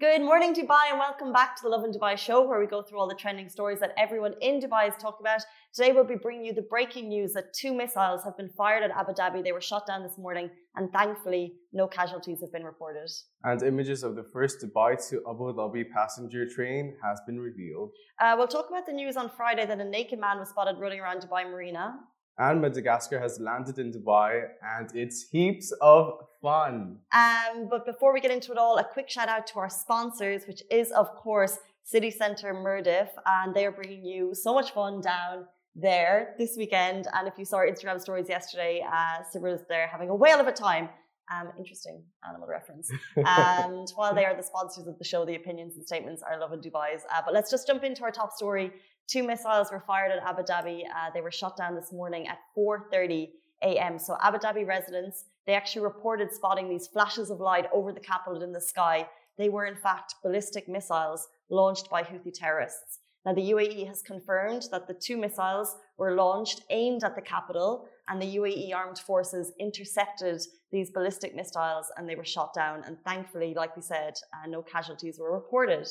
Good morning, Dubai, and welcome back to the Lovin Dubai show, where we go through all the trending stories that everyone in Dubai is talking about. Today, we'll be bringing you the breaking news that two missiles have been fired at Abu Dhabi. They were shot down this morning, and thankfully, no casualties have been reported. And images of the first Dubai to Abu Dhabi passenger train has been revealed. Uh, we'll talk about the news on Friday that a naked man was spotted running around Dubai Marina. And Madagascar has landed in Dubai, and it's heaps of fun. Um, but before we get into it all, a quick shout out to our sponsors, which is, of course, City Centre Mirdif, and they are bringing you so much fun down there this weekend. And if you saw our Instagram stories yesterday, uh, Sibra's there having a whale of a time. Um, interesting animal reference. and while they are the sponsors of the show, the opinions and statements are Lovin Dubai's. Uh, but let's just jump into our top story. Two missiles were fired at Abu Dhabi. Uh, they were shot down this morning at 4:30 a.m. So Abu Dhabi residents they actually reported spotting these flashes of light over the capital in the sky. They were in fact ballistic missiles launched by Houthi terrorists. Now the UAE has confirmed that the two missiles were launched aimed at the capital, and the UAE armed forces intercepted these ballistic missiles and they were shot down. And thankfully, like we said, uh, no casualties were reported.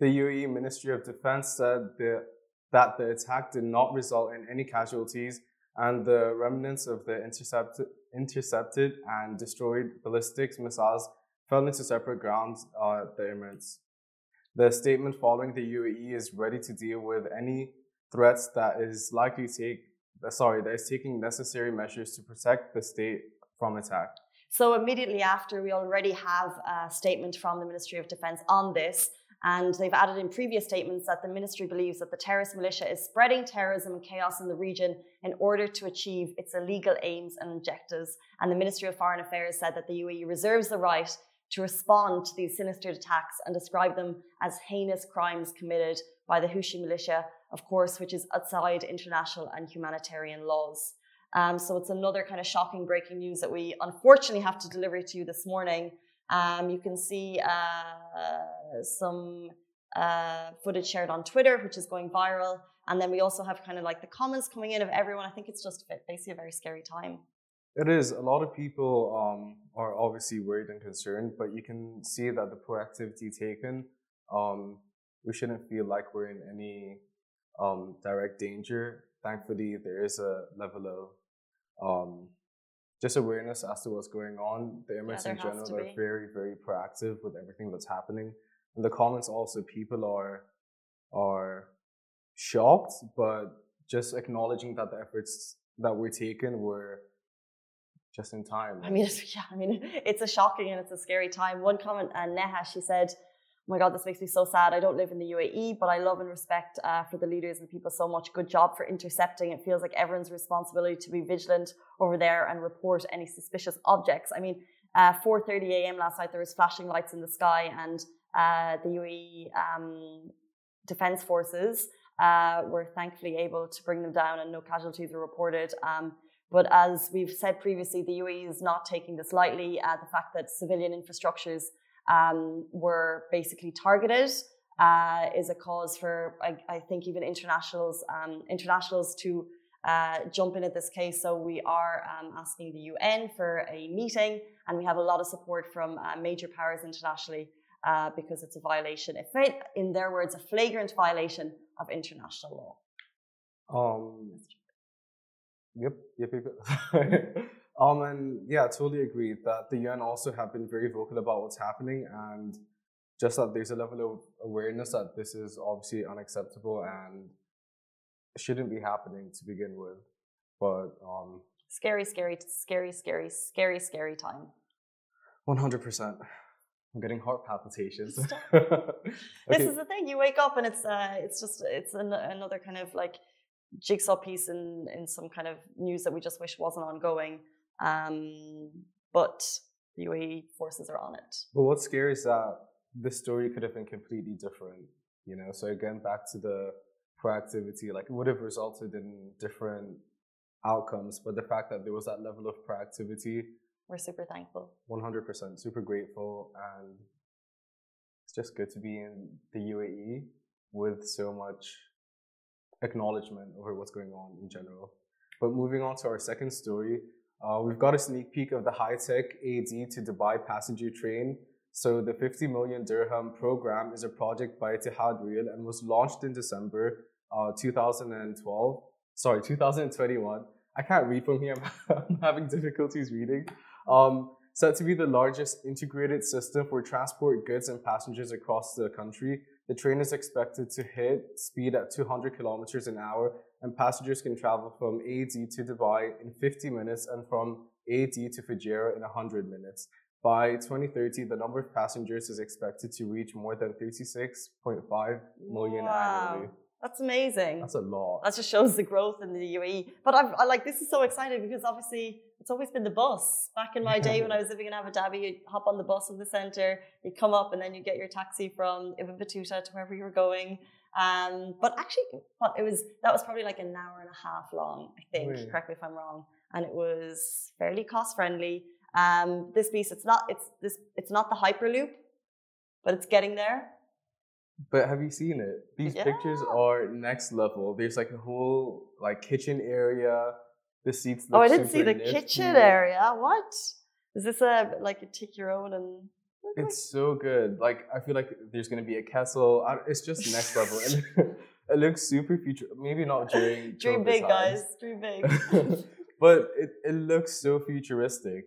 The UAE Ministry of Defense said the that the attack did not result in any casualties and the remnants of the intercepted, intercepted and destroyed ballistic missiles fell into separate grounds at the Emirates. The statement following the UAE is ready to deal with any threats that is likely to take uh, sorry that is taking necessary measures to protect the state from attack. So immediately after, we already have a statement from the Ministry of Defence on this. And they've added in previous statements that the ministry believes that the terrorist militia is spreading terrorism and chaos in the region in order to achieve its illegal aims and objectives. And the Ministry of Foreign Affairs said that the UAE reserves the right to respond to these sinister attacks and describe them as heinous crimes committed by the Houthi militia, of course, which is outside international and humanitarian laws. Um, so it's another kind of shocking breaking news that we unfortunately have to deliver to you this morning. Um, you can see uh, some uh, footage shared on Twitter, which is going viral. And then we also have kind of like the comments coming in of everyone. I think it's just basically a very scary time. It is. A lot of people um, are obviously worried and concerned, but you can see that the proactivity taken, um, we shouldn't feel like we're in any um, direct danger. Thankfully, there is a level of um, just awareness as to what's going on. The Emirates yeah, in general are very, very proactive with everything that's happening. In the comments, also people are are shocked, but just acknowledging that the efforts that were taken were just in time. I mean, it's, yeah, I mean, it's a shocking and it's a scary time. One comment, uh, Neha, she said, oh my God, this makes me so sad. I don't live in the UAE, but I love and respect uh, for the leaders and the people so much. Good job for intercepting. It feels like everyone's responsibility to be vigilant over there and report any suspicious objects. I mean, uh, 4:30 a.m. last night, there was flashing lights in the sky, and uh, the UAE um, defense forces uh, were thankfully able to bring them down, and no casualties were reported. Um, but as we've said previously, the UAE is not taking this lightly. Uh, the fact that civilian infrastructures um, were basically targeted uh, is a cause for, I, I think, even internationals um, internationals to uh, jump in at this case. So we are um, asking the UN for a meeting, and we have a lot of support from uh, major powers internationally uh, because it's a violation, in their words, a flagrant violation of international law. Um, yep, yep, yep. Um, and yeah, I totally agree that the UN also have been very vocal about what's happening and just that there's a level of awareness that this is obviously unacceptable and shouldn't be happening to begin with. But um, scary, scary, scary, scary, scary, scary time. One hundred percent. I'm getting heart palpitations. okay. This is the thing. You wake up and it's uh, it's just it's an, another kind of like jigsaw piece in in some kind of news that we just wish wasn't ongoing. Um, but the UAE forces are on it. Well, what's scary is that the story could have been completely different, you know? So again, back to the proactivity, like it would have resulted in different outcomes, but the fact that there was that level of proactivity. We're super thankful. 100% super grateful. And it's just good to be in the UAE with so much acknowledgement over what's going on in general. But moving on to our second story, uh, we've got a sneak peek of the high-tech AD to Dubai passenger train So the 50 million dirham program is a project by Etihad Rail and was launched in December uh, 2012. Sorry, 2021. I can't read from here. I'm having difficulties reading. Um, said to be the largest integrated system for transport goods and passengers across the country. The train is expected to hit speed at 200 kilometers an hour, and passengers can travel from AD to Dubai in 50 minutes and from AD to Fujairah in 100 minutes. By 2030, the number of passengers is expected to reach more than 36.5 million Wow. annually. That's amazing. That's a lot. that just shows the growth in the UAE. But I've, I like this is so exciting because obviously it's always been the bus. Back in my day when I was living in Abu Dhabi, you'd hop on the bus in the center, you'd come up, and then you'd get your taxi from Ibn Battuta to wherever you were going. Um, but actually, what it was that was probably like an hour and a half long. I think. Really? Correct me if I'm wrong. And it was fairly cost friendly. Um, this piece, it's not. It's this. It's not the hyperloop, but it's getting there. But have you seen it? These pictures are next level. There's like a whole like kitchen area. The seats. Oh, I didn't see the nifty. kitchen area. What? Is this a like a take your own and? It's so good. Like I feel like there's gonna be a castle. I, it's just next level. And it looks super future. Maybe not during Dream big, guys. Dream big. but it, it looks so futuristic.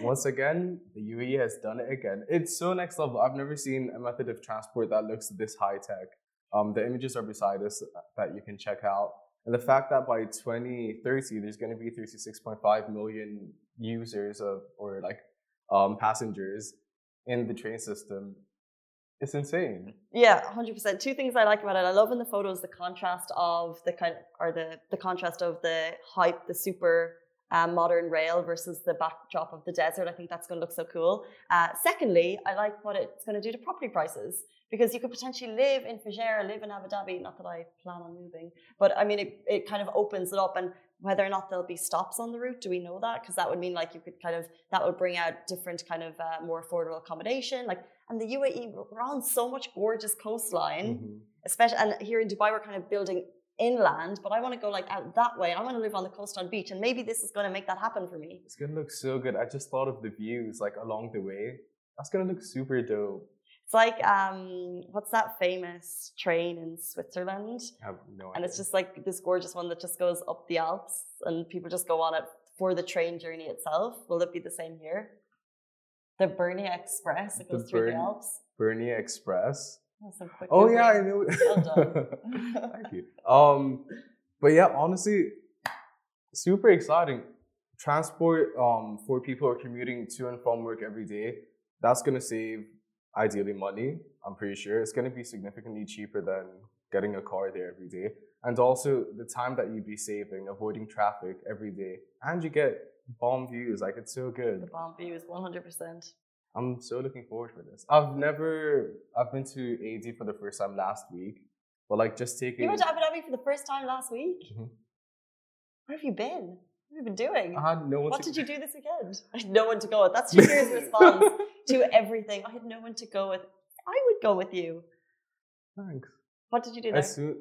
Once again, the UAE has done it again. It's so next level. I've never seen a method of transport that looks this high tech. Um, the images are beside us that you can check out. And the fact that by 2030, there's going to be 36.5 million users of, or like um, passengers in the train system, it's insane. Yeah, hundred percent. Two things I like about it. I love in the photos the contrast of the kind or the the contrast of the hype, the super um, modern rail versus the backdrop of the desert. I think that's going to look so cool. Uh, secondly, I like what it's going to do to property prices because you could potentially live in Fujairah, live in Abu Dhabi. Not that I plan on moving, but I mean it, it kind of opens it up and. Whether or not there'll be stops on the route, do we know that? Because that would mean like you could kind of that would bring out different kind of uh, more affordable accommodation. Like and the UAE, we're on so much gorgeous coastline, Mhm. especially and here in Dubai, we're kind of building inland. But I want to go like out that way. I want to live on the coast on beach, and maybe this is going to make that happen for me. It's going to look so good. I just thought of the views like along the way. That's going to look super dope. It's like um, what's that famous train in Switzerland? I have no idea. And it's just like this gorgeous one that just goes up the Alps, and people just go on it for the train journey itself. Will it be the same here? The Bernina Express. It The goes through the Alps. Bernina Express. Quick Oh yeah, I know. Well. Thank you. Um, but yeah, honestly, super exciting. Transport um for people who are commuting to and from work every day. That's gonna save ideally money. I'm pretty sure it's gonna be significantly cheaper than getting a car there every day, and also the time that you'd be saving avoiding traffic every day, and you get bomb views. Like it's so good. The bomb view is 100%. I'm so looking forward for this. I've never I've been to AD for the first time last week, but like just taking. You went to Abu Dhabi for the first time last week? Mhm. Where have you been? What have you been doing? I had no one what to did you do this weekend? I had no one to go with. That's Shakir's response to everything. I had no one to go with. I would go with you. Thanks. What did you do there? Soon,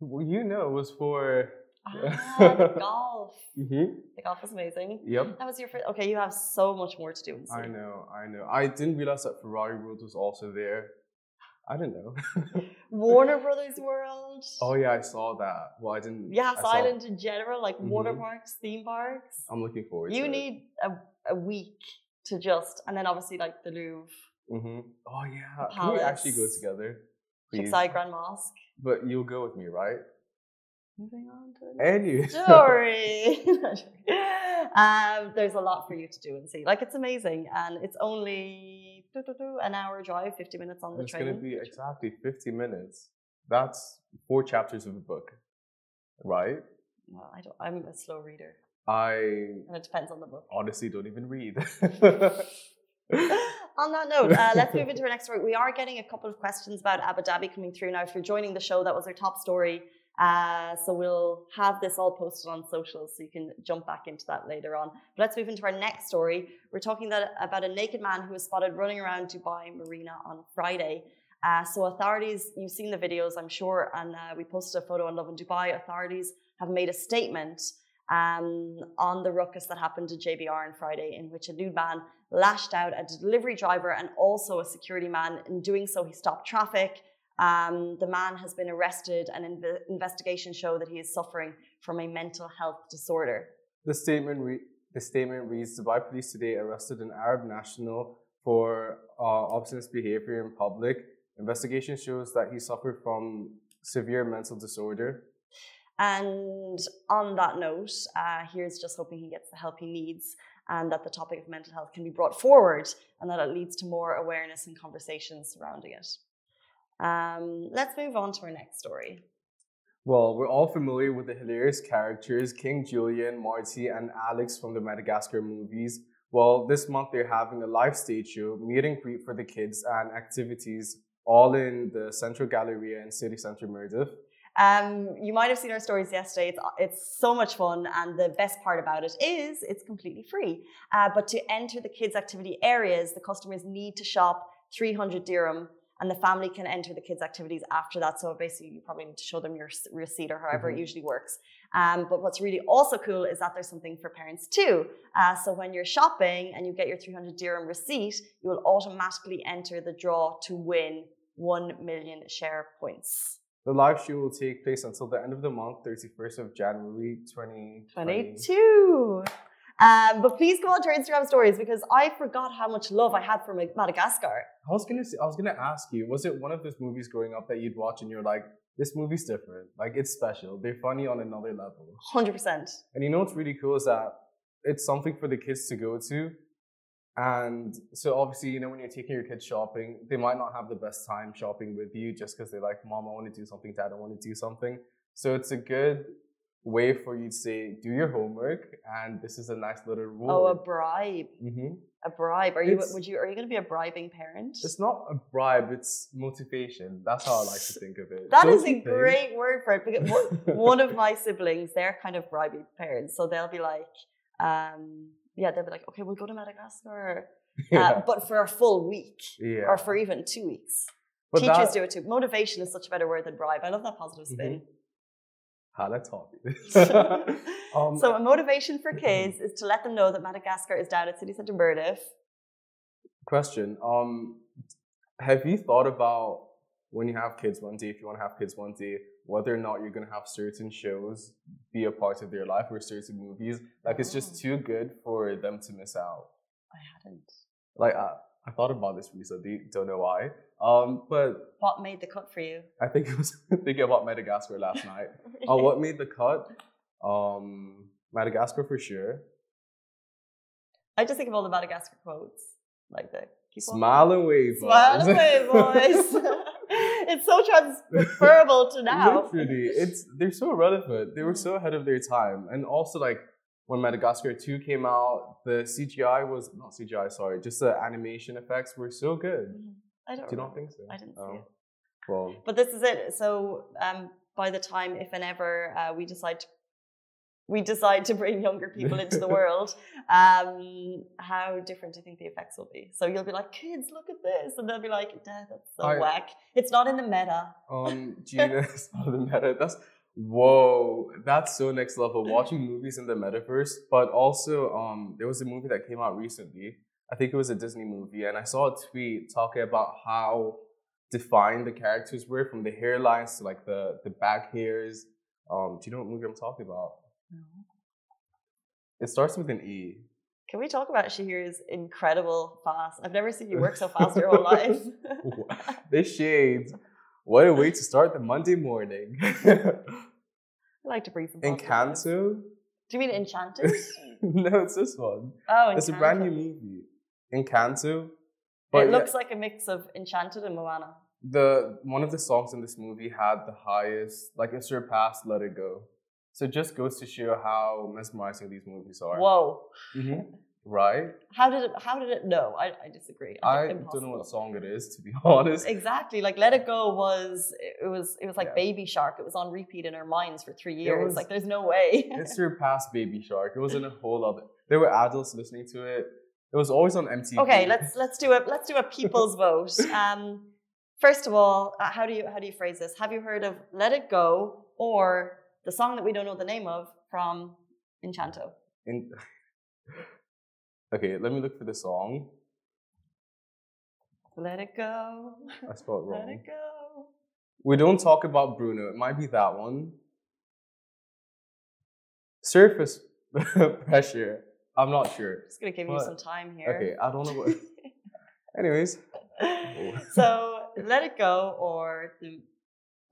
well, you know, it was for. ah, the golf. hmm The golf was amazing. Yep. That was your first. Okay, you have so much more to do I know, I know. I didn't realize that Ferrari World was also there. I don't know. Warner Brothers World. oh yeah, I saw that. Well, I didn't. Yas I saw- Island in general, like water Mhm. parks, theme parks. I'm looking forward. You need a, a week to just, and then obviously like the Louvre, Mm-hmm. Oh yeah. Can we actually go together? Please. Grand Mosque. But you'll go with me, right? Moving on to the Anyway. story. um, there's a lot for you to do and see. Like it's amazing, and it's only doo, doo, doo, an hour drive, 50 minutes on the It's train. It's gonna be exactly 50 minutes. That's four chapters of a book, right? Well, I don't. I'm a slow reader, I and it depends on the book. honestly don't even read. On that note, uh, let's move into our next story. We are getting a couple of questions about Abu Dhabi coming through now. If you're joining the show, that was our top story. Uh, so we'll have this all posted on socials so you can jump back into that later on. But let's move into our next story. We're talking that, about a naked man who was spotted running around Dubai Marina on Friday. Uh, so authorities, you've seen the videos, I'm sure, and uh, we posted a photo on Lovin Dubai. Authorities have made a statement um, on the ruckus that happened to JBR on Friday, in which a nude man lashed out at a delivery driver and also a security man. In doing so, he stopped traffic. Um, the man has been arrested, and inv- investigations show that he is suffering from a mental health disorder. The statement, re- the statement reads Dubai police today arrested an Arab national for uh, obscene behavior in public. Investigation shows that he suffered from severe mental disorder. And on that note, uh, here's just hoping he gets the help he needs and that the topic of mental health can be brought forward and that it leads to more awareness and conversations surrounding it. Um, let's move on to our next story. Well, we're all familiar with the hilarious characters King Julien, Marty, and Alex from the Madagascar movies. Well, this month they're having a live stage show, meet and greet for the kids, and activities all in the Central Galleria in city centre Mirdif. Um, you might have seen our stories yesterday. It's, it's so much fun, and the best part about it is it's completely free. Uh, but to enter the kids' activity areas, the customers need to shop 300 dirham, and the family can enter the kids' activities after that. So basically, you probably need to show them your receipt or however mm-hmm. it usually works. Um, but what's really also cool is that there's something for parents too. Uh, so when you're shopping and you get your 300 dirham receipt, you will automatically enter the draw to win 1 million share points. The live show will take place until the end of the month, 31st of January 2022. Um, but please come on to our Instagram stories because I forgot how much love I had for Madagascar. I was gonna, I was gonna ask you, was it one of those movies growing up that you'd watch and you're like, this movie's different, like it's special, they're funny on another level. Hundred percent. And you know what's really cool is that it's something for the kids to go to, and so obviously, you know, when you're taking your kids shopping, they might not have the best time shopping with you just because they're like, Mom, I want to do something, Dad, I want to do something. So it's a good way for you to say, do your homework, and this is a nice little rule. Oh, a bribe. Mm-hmm. A bribe. Are you? would you? Are you going to be a bribing parent? It's not a bribe. It's motivation. That's how I like to think of it. That Don't is a great word for it. Because one of my siblings, they're kind of bribing parents, so they'll be like. Um, yeah, they'll be like, okay, we'll go to Madagascar, yeah. uh, but for a full week yeah. or for even two weeks. But Teachers that, do it too. Motivation is such a better word than bribe. I love that positive spin. Mm-hmm. Let's talk. um, so a motivation for kids is to let them know that Madagascar is down at City Centre Mirdif. Question. Um, have you thought about when you have kids one day, if you want to have kids one day, whether or not you're going to have certain shows be a part of their life or certain movies. Like it's just oh. too good for them to miss out. I hadn't. Like I, I thought about this recently. Don't know why. Um, but what made the cut for you? I think it was thinking about Madagascar last night. Oh, uh, what made the cut? Um, Madagascar for sure. I just think of all the Madagascar quotes, like the smile and wave, smile and wave, boys. it's so transferable to now. Literally, it's they're so relevant. They were so ahead of their time, and also like when Madagascar 2 came out, the CGI was not CGI, sorry, just the animation effects were so good. Mm-hmm. I don't. Do you not think so? I didn't oh. see it. Well, but this is it. So um, by the time, if and ever, uh, we decide to we decide to bring younger people into the world, um, how different I think the effects will be. So you'll be like, kids, look at this. And they'll be like, Dad, that's so I, whack. It's not in the meta. Um, Gina, it's not in the meta. That's, whoa, that's so next level. Watching movies in the metaverse. But also, um, there was a movie that came out recently. I think it was a Disney movie. And I saw a tweet talking about how defined the characters were from the hairlines to like the, the back hairs. Um, do you know what movie I'm talking about? No. It starts with an E. Can we talk about Shahir's incredible fast? I've never seen you work so fast your whole life. this shades. What a way to start the Monday morning. I like to breathe some. Encanto. Do you mean Enchanted? no, it's this one. Oh, it's a brand new movie. Encanto. But it looks yeah, like a mix of Enchanted and Moana. The one of the songs in this movie had the highest, like it surpassed "Let It Go." So it just goes to show how mesmerizing these movies are. Whoa. Mm-hmm. Right? How did it how did it know? I, I disagree. I, I don't know what song it is, to be honest. Exactly. Like Let It Go was it was it was like yeah. Baby Shark. It was on repeat in our minds for three years. Was, like there's no way. it surpassed Baby Shark. It was in a whole other there were adults listening to it. It was always on MTV. Okay, let's let's do a let's do a people's vote. Um first of all, uh, how do you how do you phrase this? Have you heard of Let It Go or the song that we don't know the name of from Enchanto. In okay, let me look for the song. Let it go. I spelled wrong. Let it go. We don't talk about Bruno. It might be that one. Surface pressure. I'm not sure. Just gonna give you some time here. Okay, I don't know what. Anyways, so let it go or the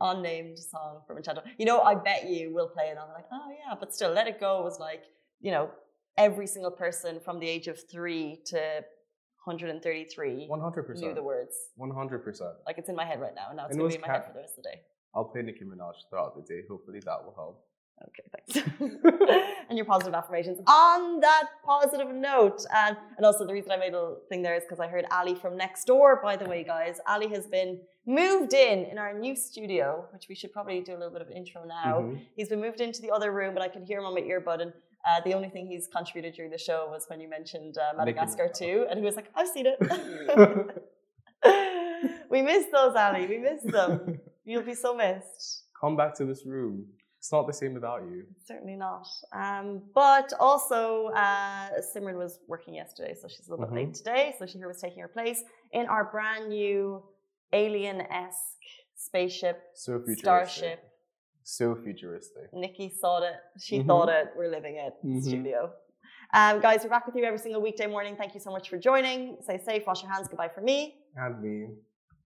unnamed song from Enchanto. You know, I bet you will play it. I'm like, oh yeah, but still, let it go was like, you know, every single person from the age of three to 133 one hundred knew percent. the words. One hundred percent. Like it's in my head right now, and now it's And gonna be in my head for the rest of the day. I'll play Nicki Minaj throughout the day. Hopefully that will help. Okay, thanks. and your positive affirmations. On that positive note, and, and also the reason I made a little thing there is because I heard Ali from next door, by the way, guys. Ali has been moved in in our new studio, which we should probably do a little bit of intro now. Mhm. He's been moved into the other room, but I could hear him on my earbud. And uh, the only thing he's contributed during the show was when you mentioned uh, Madagascar too, and he was like, "I've seen it." we miss those, Ali. We miss them. You'll be so missed. Come back to this room. It's not the same without you. Certainly not. Um, but also, uh, Simran was working yesterday, so she's a little Mhm. bit late today. So she here was taking her place in our brand new alien esque spaceship, So starship. So futuristic. Nikki saw it. She Mhm. thought it. We're living it. Mhm. Studio. Um, guys, we're back with you every single weekday morning. Thank you so much for joining. Stay safe. Wash your hands. Goodbye from me. And me.